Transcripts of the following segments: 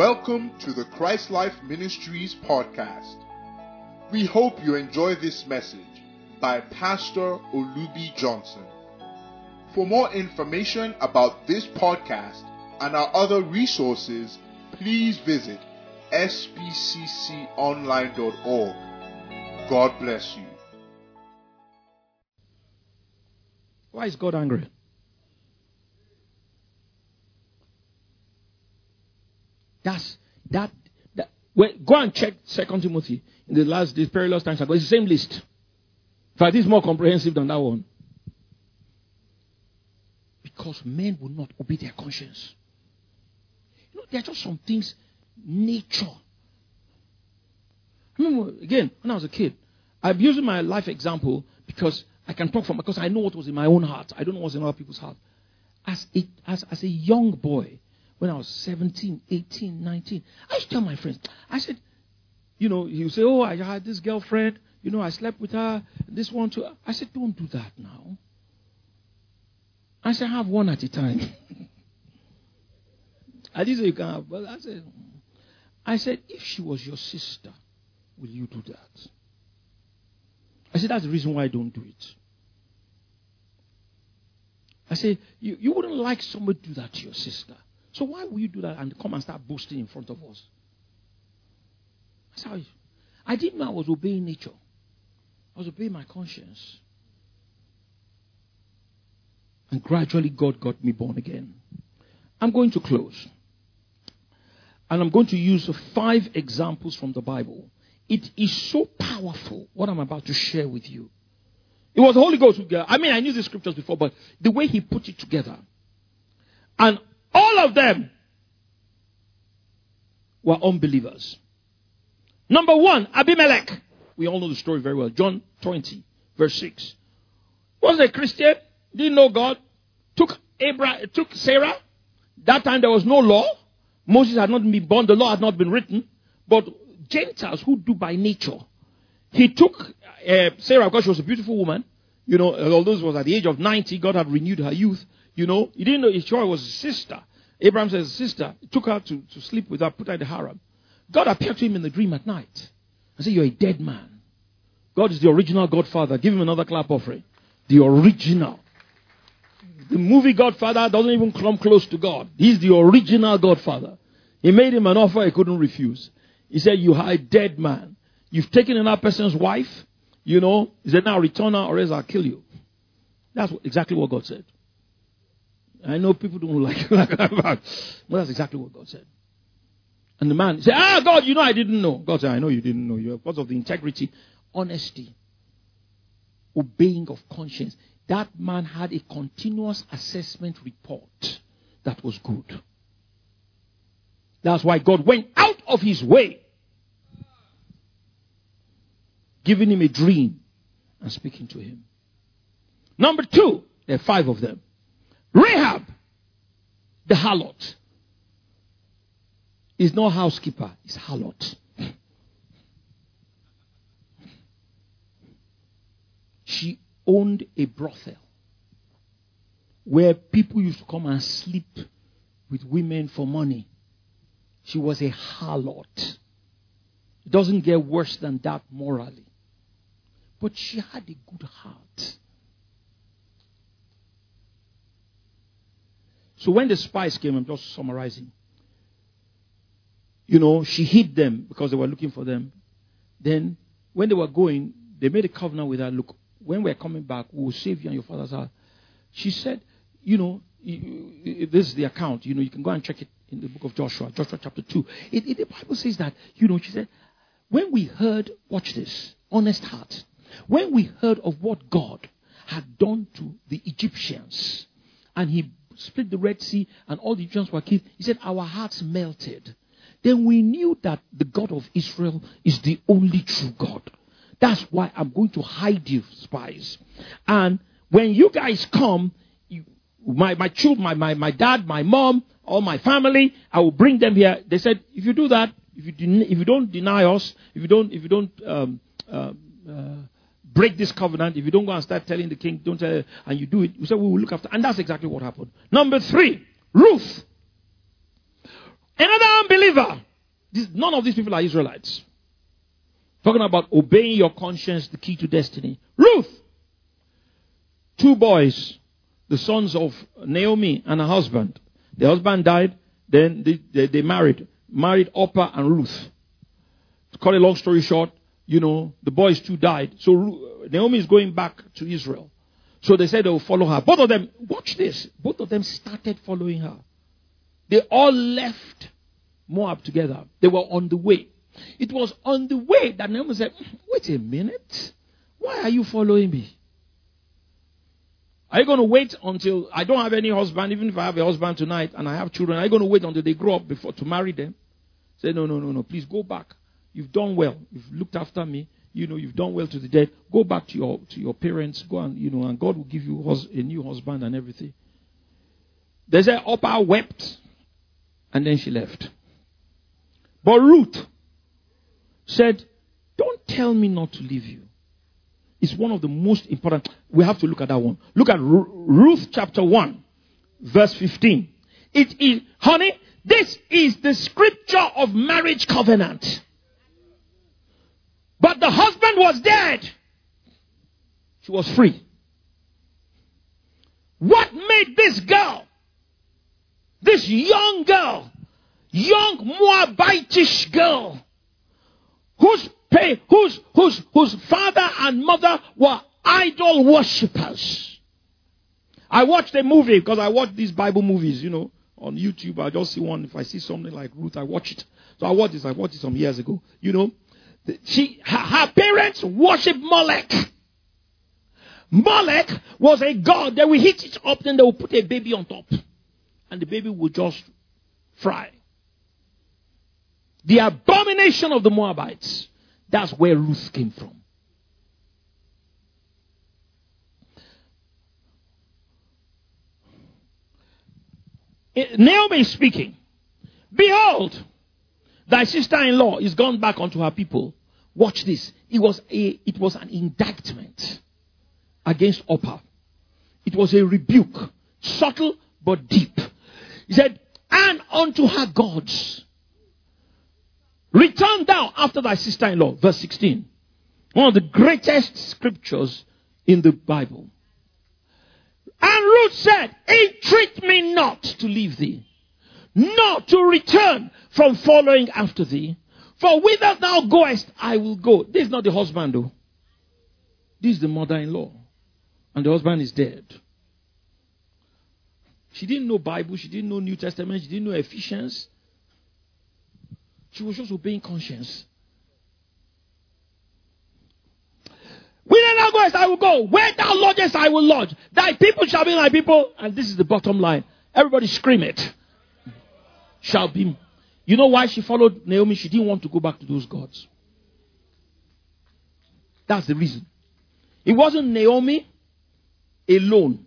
Welcome to the Christ Life Ministries podcast. We hope you enjoy this message by Pastor Olubi Johnson. For more information about this podcast and our other resources, please visit spcconline.org. God bless you. Why is God angry? That's that. that well, go and check Second Timothy in the last these perilous times ago. It's the same list. In fact, it's more comprehensive than that one. Because men will not obey their conscience. You know, there are just some things, nature. I remember, again, when I was a kid, I'm using my life example because I can talk from because I know what was in my own heart. I don't know what's in other people's heart. As a, as, as a young boy, when I was 17, 18, 19, I used to tell my friends, I said, you know, you say, oh, I had this girlfriend, you know, I slept with her, this one too. I said, don't do that now. I said, have one at a time. I didn't say you can have, but I said, I said, if she was your sister, will you do that? I said, that's the reason why I don't do it. I said, you, you wouldn't like somebody to do that to your sister. So why would you do that and come and start boasting in front of us? That's how I didn't know I was obeying nature. I was obeying my conscience. And gradually God got me born again. I'm going to close. And I'm going to use five examples from the Bible. It is so powerful what I'm about to share with you. It was the Holy Ghost who, I mean, I knew the scriptures before, but the way he put it together. And all of them were unbelievers. Number one, Abimelech. We all know the story very well. John 20, verse 6. Was a Christian, didn't know God, took Abraham, took Sarah. That time there was no law. Moses had not been born, the law had not been written. But Gentiles who do by nature, he took uh, Sarah because she was a beautiful woman. You know, although she was at the age of 90, God had renewed her youth. You know, he didn't know Ishmael was his sister. Abraham says, sister, took her to, to sleep with her, put her in the harem. God appeared to him in the dream at night and said, You're a dead man. God is the original Godfather. Give him another clap offering. The original. The movie Godfather doesn't even come close to God. He's the original Godfather. He made him an offer he couldn't refuse. He said, You are a dead man. You've taken another person's wife. You know, he said, Now return her or else I'll kill you. That's exactly what God said. I know people don't like that, but that's exactly what God said. And the man said, Ah, God, you know I didn't know. God said, I know you didn't know. You because of the integrity, honesty, obeying of conscience. That man had a continuous assessment report that was good. That's why God went out of his way, giving him a dream and speaking to him. Number two, there are five of them. Rahab, the harlot, is not housekeeper, it's harlot. she owned a brothel where people used to come and sleep with women for money. She was a harlot. It doesn't get worse than that morally. But she had a good heart. So when the spies came, I'm just summarizing. You know, she hid them because they were looking for them. Then, when they were going, they made a covenant with her. Look, when we're coming back, we will save you and your father's house. She said, you know, this is the account. You know, you can go and check it in the book of Joshua, Joshua chapter 2. It, it, the Bible says that, you know, she said, when we heard, watch this, honest heart, when we heard of what God had done to the Egyptians, and he split the Red Sea and all the Egyptians were killed, he said, Our hearts melted. Then we knew that the God of Israel is the only true God. That's why I'm going to hide you, spies. And when you guys come, you, my, my children, my, my, my dad, my mom, all my family, I will bring them here. They said, if you do that, if you, den- if you don't deny us, if you don't, if you don't, um, uh, uh, break this covenant, if you don't go and start telling the king, don't tell, and you do it, we said we will look after. And that's exactly what happened. Number three, Ruth. Another unbeliever. This, none of these people are Israelites. Talking about obeying your conscience, the key to destiny. Ruth. Two boys, the sons of Naomi and her husband. The husband died, then they, they, they married. Married Orpah and Ruth. To cut a long story short, you know, the boys too died. So Naomi is going back to Israel. So they said they will follow her. Both of them, watch this. Both of them started following her. They all left Moab together. They were on the way. It was on the way that Naomi said, hmm, Wait a minute. Why are you following me? Are you going to wait until I don't have any husband, even if I have a husband tonight and I have children? Are you going to wait until they grow up before to marry them? Say, no, no, no, no. Please go back. You've done well. You've looked after me. You know, you've done well to the dead. Go back to your to your parents. Go and you know, and God will give you hus- a new husband and everything. They said Orpah wept, and then she left. But Ruth said, "Don't tell me not to leave you." It's one of the most important. We have to look at that one. Look at Ruth chapter 1, verse 15. It is, honey, this is the scripture of marriage covenant. But the husband was dead. She was free. What made this girl, this young girl, young Moabitish girl, whose pay, whose, whose, whose father and mother were idol worshippers. I watched a movie because I watch these Bible movies, you know, on YouTube. I just see one. If I see something like Ruth, I watch it. So I watched this. I watched it some years ago. You know, she, her, parents worship Molech. Molech was a god. They will heat it up, then they will put a baby on top. And the baby will just fry. The abomination of the Moabites. That's where Ruth came from. Eh, Naomi is speaking. Behold, thy sister-in-law is gone back unto her people. Watch this. It was a, it was an indictment against Orpah. It was a rebuke, subtle but deep. He said, and unto her gods Return thou after thy sister in law. Verse 16. One of the greatest scriptures in the Bible. And Ruth said, Entreat me not to leave thee, nor to return from following after thee. For whither thou goest, I will go. This is not the husband, though. This is the mother in law. And the husband is dead. She didn't know Bible, she didn't know New Testament, she didn't know Ephesians. She was just obeying conscience. Whither thou goest, I will go. Where thou lodgest, I will lodge. Thy people shall be my people. And this is the bottom line. Everybody scream it. Shall be. You know why she followed Naomi? She didn't want to go back to those gods. That's the reason. It wasn't Naomi alone,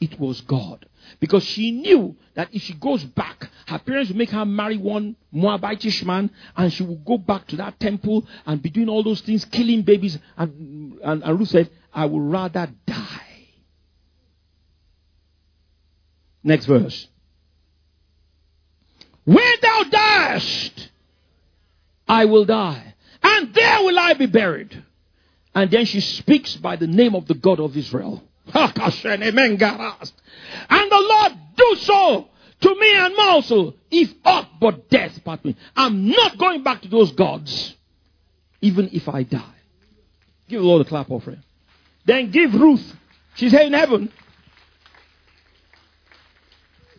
it was God. Because she knew that if she goes back, her parents will make her marry one Moabitish man, and she will go back to that temple and be doing all those things, killing babies. And, and, and Ruth said, I would rather die. Next verse. Where thou diest, I will die, and there will I be buried. And then she speaks by the name of the God of Israel. And the Lord do so to me and also, if aught but death part me. I'm not going back to those gods, even if I die. Give the Lord a clap offering. Then give Ruth. She's here in heaven.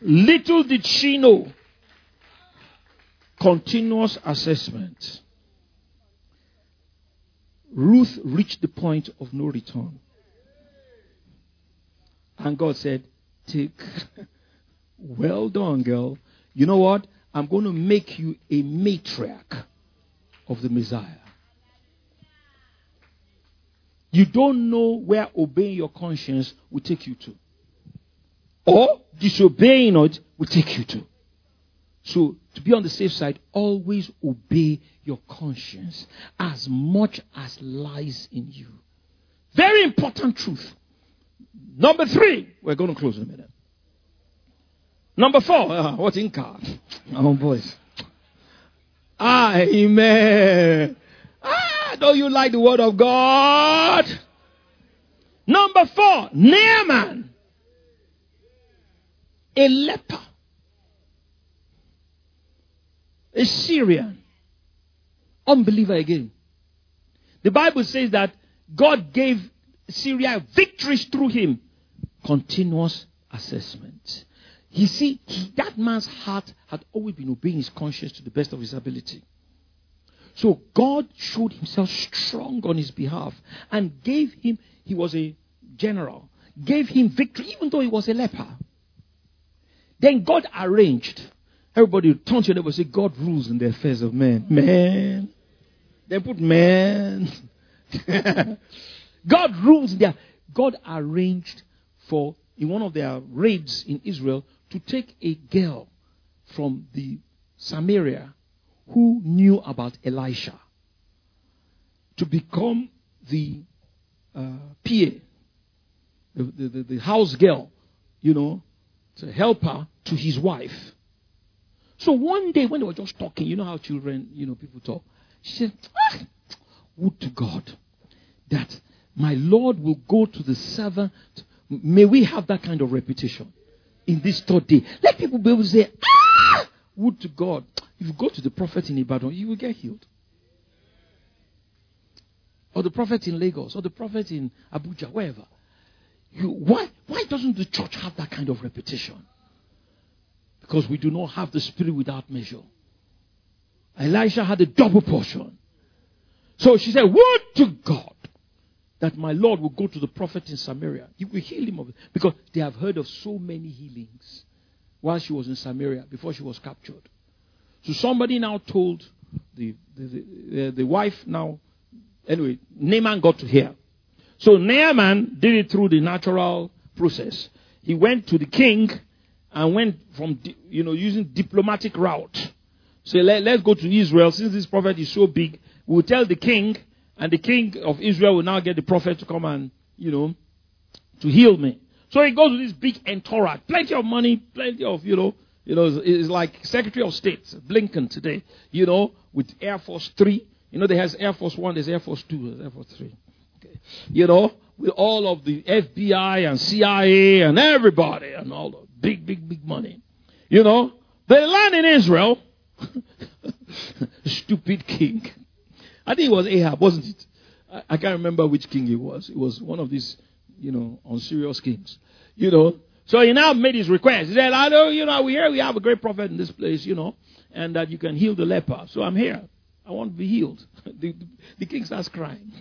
Little did she know. Continuous assessment. Ruth reached the point of no return. And God said, Take. well done, girl. You know what? I'm going to make you a matriarch of the Messiah. You don't know where obeying your conscience will take you to. Or disobeying it will take you to. So, to be on the safe side, always obey your conscience as much as lies in you. Very important truth. Number three, we're going to close in a minute. Number four, uh, what's in car? Oh, boys. Ah, amen. Ah, don't you like the word of God? Number four, Naaman, a leper, a Syrian, unbeliever again. The Bible says that God gave Syria victories through him. Continuous assessment. You see, he, that man's heart had always been obeying his conscience to the best of his ability. So God showed himself strong on his behalf and gave him, he was a general, gave him victory even though he was a leper. Then God arranged. Everybody turn to them and say, God rules in the affairs of men. Man. They put man. God rules there. God arranged for, in one of their raids in Israel, to take a girl from the Samaria who knew about Elisha to become the uh, PA, the, the, the, house girl, you know, to help her to his wife. So one day when they were just talking, you know how children, you know, people talk, she said, ah, would to God that my Lord will go to the servant. May we have that kind of reputation in this third day. Let people be able to say, ah, would to God. If you go to the prophet in Ibadan, you will get healed. Or the prophet in Lagos, or the prophet in Abuja, wherever. You, why, why doesn't the church have that kind of reputation? Because we do not have the spirit without measure. Elisha had a double portion. So she said, Would to God that my Lord will go to the prophet in Samaria. He will heal him of it. Because they have heard of so many healings while she was in Samaria before she was captured. So somebody now told the, the, the, the wife now, anyway, Naaman got to hear. So Naaman did it through the natural process. He went to the king and went from, you know, using diplomatic route. So let, let's go to Israel. Since this prophet is so big, we'll tell the king and the king of Israel will now get the prophet to come and, you know, to heal me. So he goes with this big entourage, plenty of money, plenty of, you know, you know, it's like Secretary of State, Blinken today, you know, with Air Force 3. You know, there's Air Force 1, there's Air Force 2, there's Air Force 3. Okay. You know, with all of the FBI and CIA and everybody and all the big, big, big money. You know, they land in Israel. Stupid king. I think it was Ahab, wasn't it? I, can't remember which king it was. It was one of these, you know, unserious kings. You know, so he now made his request. He said, I know, you know, we here we have a great prophet in this place, you know, and that you can heal the leper. So I'm here. I want to be healed. the, the, the king starts crying.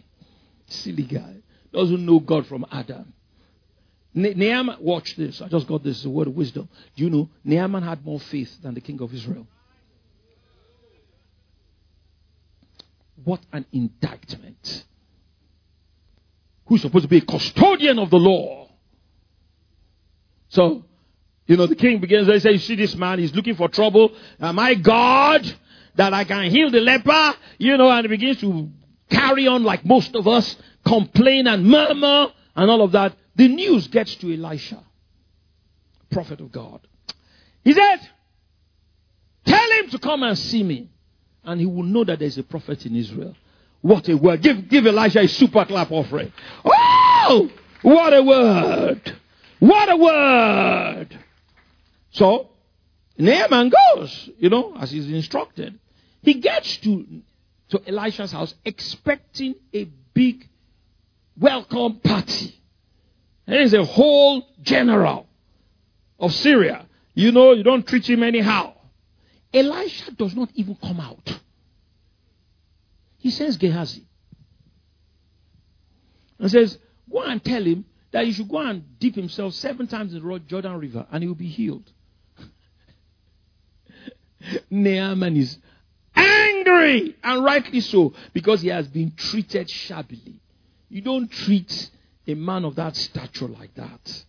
Silly guy. Doesn't know God from Adam. Naaman, watch this. I just got this word of wisdom. Do you know Naaman had more faith than the king of Israel? What an indictment. Who's supposed to be a custodian of the law? So, you know, the king begins to say, You see this man, he's looking for trouble. Am I God that I can heal the leper? You know, and he begins to carry on like most of us, complain and murmur and all of that. The news gets to Elisha, prophet of God. He said, Tell him to come and see me and he will know that there's a prophet in Israel. What a word. Give, give Elijah a super clap offering. Oh! What a word! What a word! So, Naaman goes, you know, as he's instructed. He gets to, to Elisha's house expecting a big welcome party. And there's a whole general of Syria. You know, you don't treat him anyhow. Elisha does not even come out. He sends Gehazi and says, Go and tell him that he should go and dip himself seven times in the Jordan River and he will be healed. Naaman is angry, and rightly so, because he has been treated shabbily. You don't treat a man of that stature like that.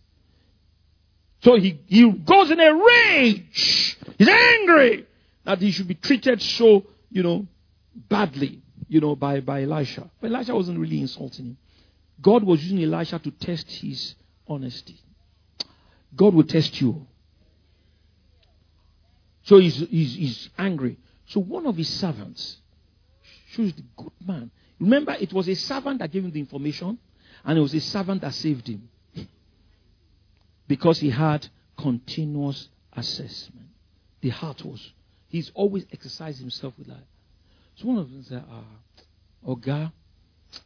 So he, he goes in a rage. He's angry that he should be treated so, you know, badly, you know, by, by Elisha. But Elisha wasn't really insulting him. God was using Elisha to test his honesty. God will test you. So he's, he's, he's angry. So one of his servants shows the good man. Remember, it was a servant that gave him the information, and it was his servant that saved him. Because he had continuous assessment. The heart was. He's always exercised himself with that. So one of them said, ah, oh God,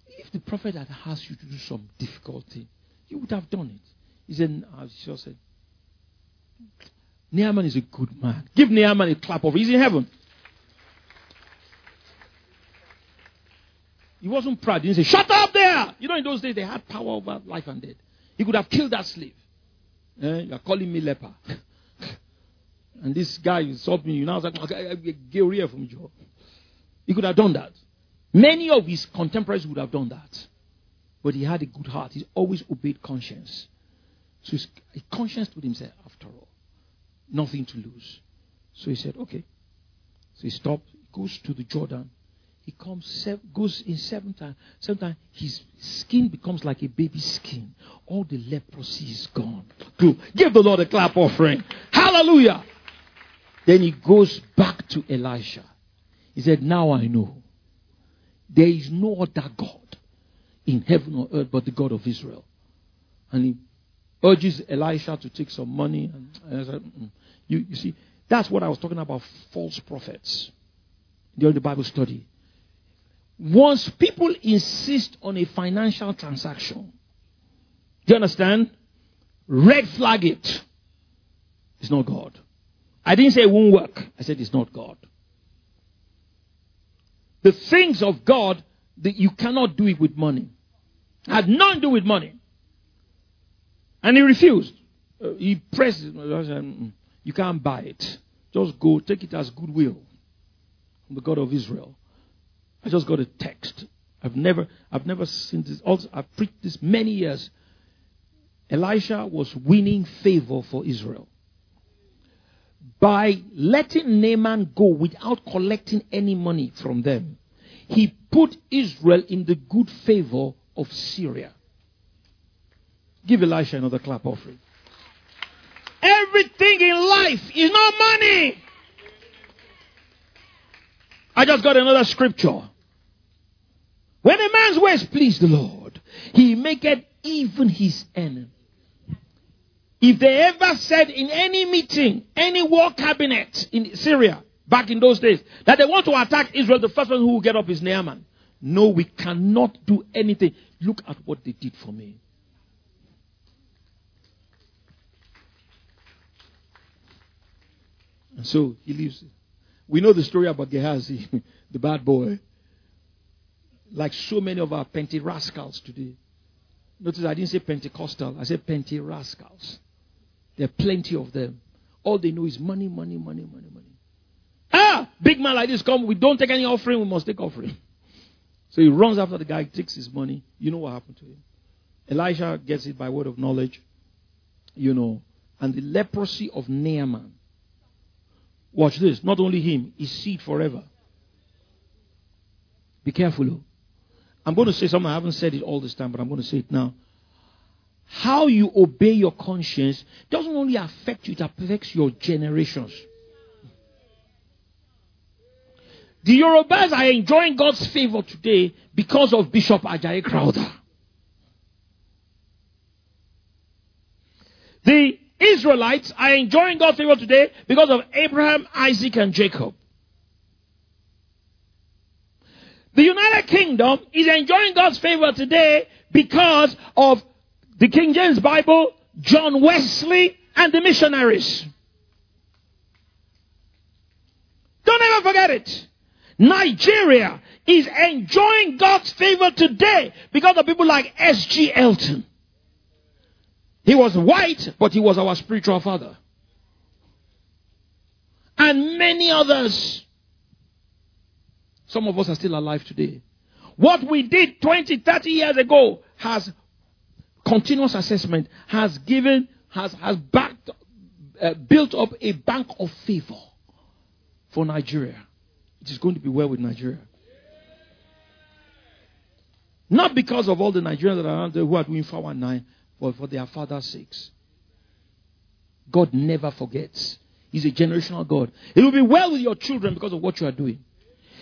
if the prophet had asked you to do some difficulty, you would have done it. He said, I just said, Naaman is a good man. Give Naaman a clap of. He's in heaven. He wasn't proud. He didn't say, Shut up there! You know, in those days they had power over life and death. He could have killed that slave. Eh? You're calling me leper. and this guy saw me. You know, I was like, away from you. He could have done that. Many of his contemporaries would have done that. But he had a good heart. He always obeyed conscience. So his conscience told himself, after all, nothing to lose. So he said, okay. So he stopped, He goes to the Jordan. He comes, seven, goes in seven times. Seven times, his skin becomes like a baby skin. All the leprosy is gone. Give the Lord a clap offering. Hallelujah. Then he goes back to Elisha. He said, Now I know there is no other God in heaven or earth but the God of Israel. And he urges Elisha to take some money. And, said, you, you see, that's what I was talking about false prophets during the Bible study. Once people insist on a financial transaction, do you understand? Red flag it. It's not God. I didn't say it won't work. I said it's not God. The things of God, that you cannot do it with money. Had nothing to do with money. And he refused. Uh, he pressed. Mm, you can't buy it. Just go, take it as goodwill from the God of Israel. I just got a text. I've never, I've never seen this. Also, I've preached this many years. Elisha was winning favor for Israel by letting Naaman go without collecting any money from them. He put Israel in the good favor of Syria. Give Elisha another clap offering. Everything in life is not money. I just got another scripture. When a man's ways please the Lord, he maketh even his enemy. If they ever said in any meeting, any war cabinet in Syria, back in those days, that they want to attack Israel, the first one who will get up is Naaman. No, we cannot do anything. Look at what they did for me. And so he leaves. We know the story about Gehazi, the bad boy. Like so many of our Pente rascals today. Notice I didn't say Pentecostal, I said Pente rascals. There are plenty of them. All they know is money, money, money, money, money. Ah, big man like this come, we don't take any offering, we must take offering. So he runs after the guy, takes his money. You know what happened to him. Elisha gets it by word of knowledge, you know, and the leprosy of Naaman Watch this. Not only him, his seed forever. Be careful. I'm going to say something. I haven't said it all this time, but I'm going to say it now. How you obey your conscience doesn't only affect you, it affects your generations. The Yorubas are enjoying God's favor today because of Bishop Ajayi Crowther. The Israelites are enjoying God's favor today because of Abraham, Isaac, and Jacob. The United Kingdom is enjoying God's favor today because of the King James Bible, John Wesley, and the missionaries. Don't ever forget it. Nigeria is enjoying God's favor today because of people like S.G. Elton. He was white, but he was our spiritual father. And many others. Some of us are still alive today. What we did 20, 30 years ago has continuous assessment, has given, has, has backed, uh, built up a bank of favor for Nigeria. It is going to be well with Nigeria. Not because of all the Nigerians that are around there who are doing 419, but for their father's sakes. God never forgets. He's a generational God. It will be well with your children because of what you are doing.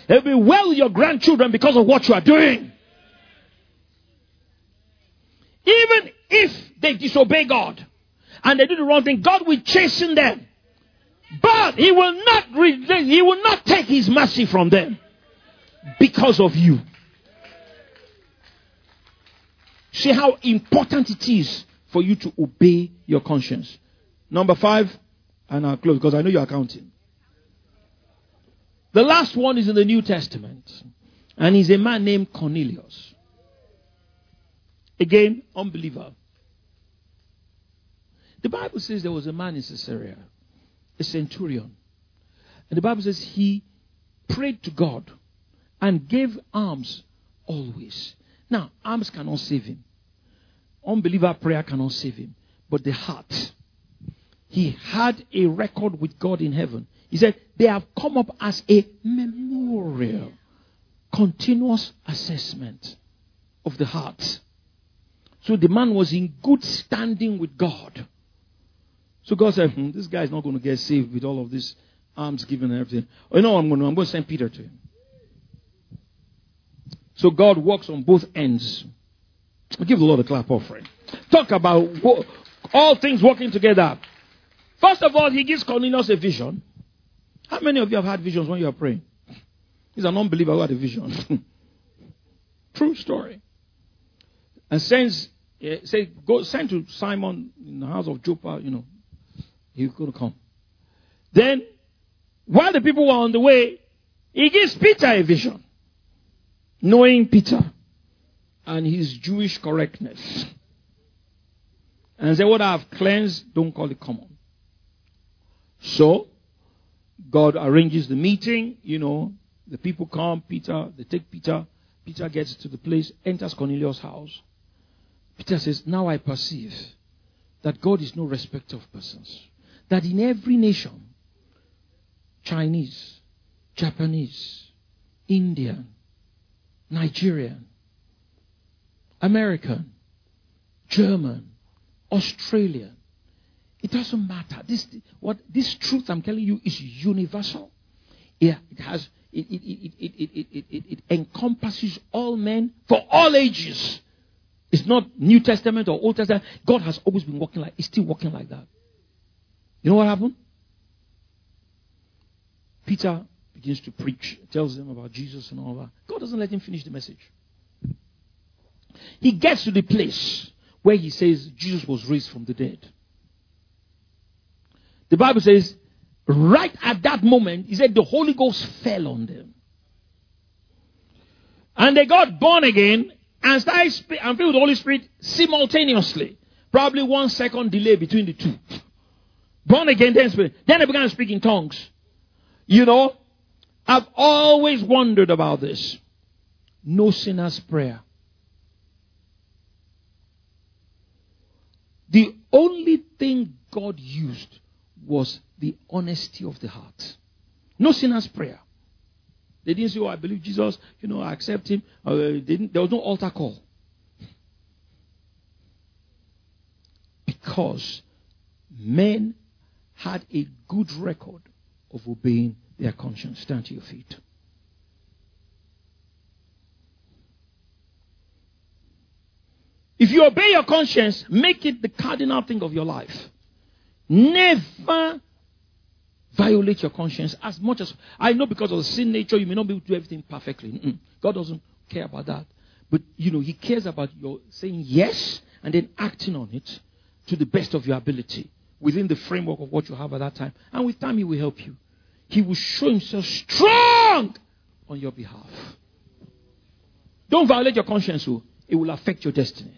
Will be well your grandchildren because of what you are doing. Even if they disobey God and they do the wrong thing, God will chasten them. But He will not, He will not take His mercy from them because of you. See how important it is for you to obey your conscience. Number five, and I'll close because I know you're counting. The last one is in the New Testament, and he's a man named Cornelius. Again, unbeliever. The Bible says there was a man in Caesarea, a centurion. And the Bible says he prayed to God and gave alms always. Now, alms cannot save him. Unbeliever prayer cannot save him. But the heart, he had a record with God in heaven. He said, they have come up as a memorial, continuous assessment of the heart. So the man was in good standing with God. So God said, hmm, This guy is not going to get saved with all of this alms given and everything. Oh, you know I'm going to? I'm going to send Peter to him. So God works on both ends. I'll give the Lord a clap offering. Talk about all things working together. First of all, he gives Cornelius a vision. How many of you have had visions when you are praying? He's an unbeliever who had a vision. True story and sends uh, say go send to Simon in the house of Joppa, you know, he's going to come. Then, while the people were on the way, he gives Peter a vision, knowing Peter and his Jewish correctness, and say, "What I have cleansed, don't call it common." So, God arranges the meeting. You know, the people come. Peter, they take Peter. Peter gets to the place, enters Cornelius' house. Peter says, Now I perceive that God is no respecter of persons. That in every nation, Chinese, Japanese, Indian, Nigerian, American, German, Australian, it doesn't matter. This, what, this truth I'm telling you is universal. Yeah, it has it, it, it, it, it, it, it, it encompasses all men for all ages. It's not New Testament or Old Testament. God has always been working like, He's still working like that. You know what happened? Peter begins to preach, tells them about Jesus and all that. God doesn't let him finish the message. He gets to the place where he says Jesus was raised from the dead. The Bible says, right at that moment, he said the Holy Ghost fell on them. And they got born again and started sp- and filled with the Holy Spirit simultaneously. Probably one second delay between the two. Born again, then spirit. Then they began to speak in tongues. You know, I've always wondered about this. No sinner's prayer. The only thing God used was the honesty of the heart. No sinner's prayer. They didn't say, Oh, I believe Jesus, you know, I accept him. Uh, there was no altar call. Because men had a good record of obeying their conscience. Stand to your feet. If you obey your conscience, make it the cardinal thing of your life. Never violate your conscience as much as I know because of the sin nature, you may not be able to do everything perfectly. Mm-mm. God doesn't care about that. But you know, He cares about your saying yes and then acting on it to the best of your ability within the framework of what you have at that time. And with time, He will help you. He will show Himself strong on your behalf. Don't violate your conscience, so oh. it will affect your destiny.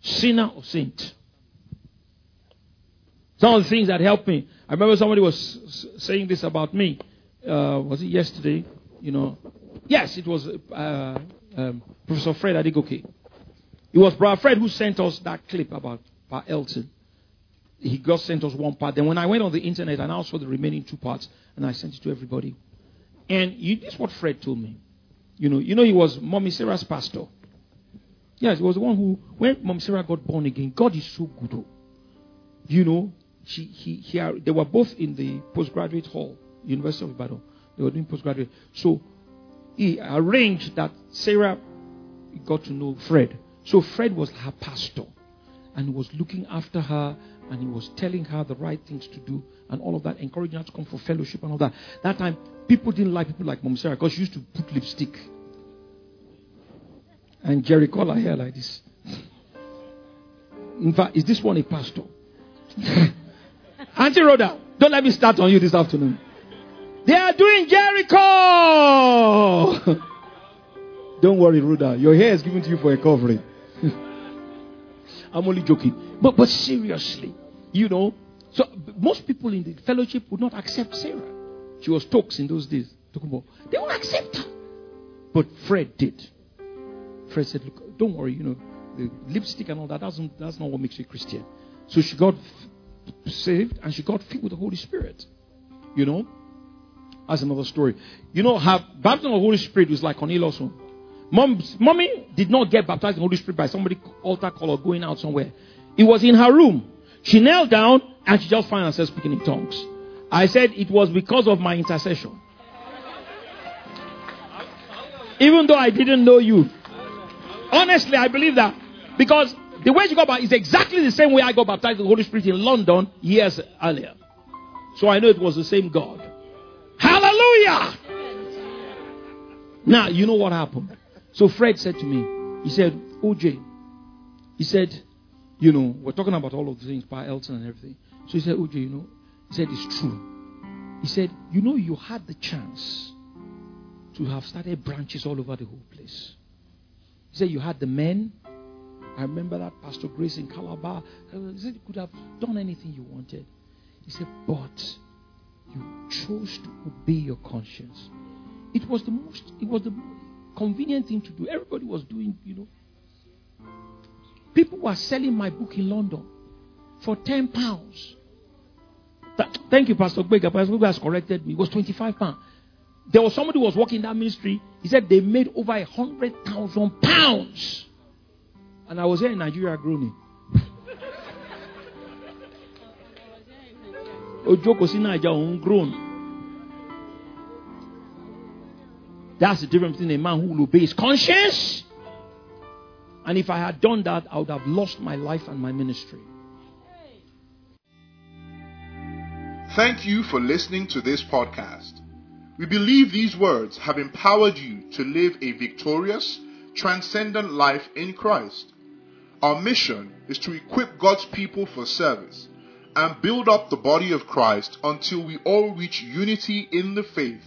Sinner or saint. Some of the things that helped me. I remember somebody was saying this about me. Uh, was it yesterday? You know. Yes, it was uh, um, Professor Fred Adegoke. It was Brother Fred who sent us that clip about Elton. He got sent us one part. Then when I went on the internet, I now saw the remaining two parts, and I sent it to everybody. And you, this is what Fred told me. You know, you know, he was Mommy Sarah's pastor. Yes, he was the one who, when Mommy Sarah got born again, God is so good. You know, she, he, he, they were both in the postgraduate hall, University of Ibadan. They were doing postgraduate. So he arranged that Sarah got to know Fred. So Fred was her pastor and he was looking after her and he was telling her the right things to do and all of that, encouraging her to come for fellowship and all that. That time, people didn't like people like Mom Sarah because she used to put lipstick and Jerry color hair like this. In fact, is this one a pastor? Auntie Rhoda, don't let me start on you this afternoon. They are doing Jericho. don't worry, Rhoda. Your hair is given to you for a covering. I'm only joking. But, but seriously, you know, so most people in the fellowship would not accept Sarah. She was talks in those days. They won't accept her. But Fred did. Fred said, Look, don't worry, you know, the lipstick and all that, that's, that's not what makes you Christian. So she got saved and she got filled with the Holy Spirit. You know? That's another story. You know, her baptism of the Holy Spirit was like Cornelius' one. Mom, mommy did not get baptized in the Holy Spirit by somebody altar call or going out somewhere. It was in her room. She knelt down and she just found herself speaking in tongues. I said it was because of my intercession. Even though I didn't know you. Honestly, I believe that. Because the way she got baptized is exactly the same way I got baptized with the Holy Spirit in London years earlier. So I know it was the same God. Hallelujah! Now, you know what happened? So Fred said to me, he said, OJ, he said, you know, we're talking about all of the things, by Elton and everything. So he said, OJ, you know, he said, it's true. He said, you know, you had the chance to have started branches all over the whole place. He said, you had the men. I remember that Pastor Grace in Calabar. Uh, he said, you could have done anything you wanted. He said, but you chose to obey your conscience. It was the most, it was the convenient thing to do. Everybody was doing, you know. People were selling my book in London for 10 pounds. thank you, Pastor Baker. Pastor Baker has corrected me. It was 25 pounds. There was somebody who was working in that ministry. He said they made over a hundred thousand pounds. And I was here in Nigeria groaning. Ojoko sí Naija òun groan. That's the difference between a man who will obey his conscience. And if I had done that, I would have lost my life and my ministry. Thank you for listening to this podcast. We believe these words have empowered you to live a victorious, transcendent life in Christ. Our mission is to equip God's people for service and build up the body of Christ until we all reach unity in the faith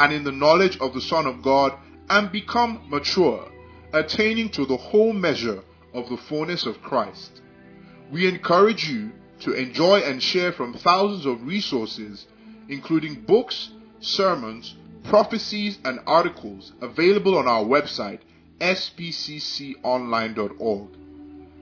and in the knowledge of the Son of God and become mature, attaining to the whole measure of the fullness of Christ. We encourage you to enjoy and share from thousands of resources, including books, sermons, prophecies, and articles available on our website, spcconline.org.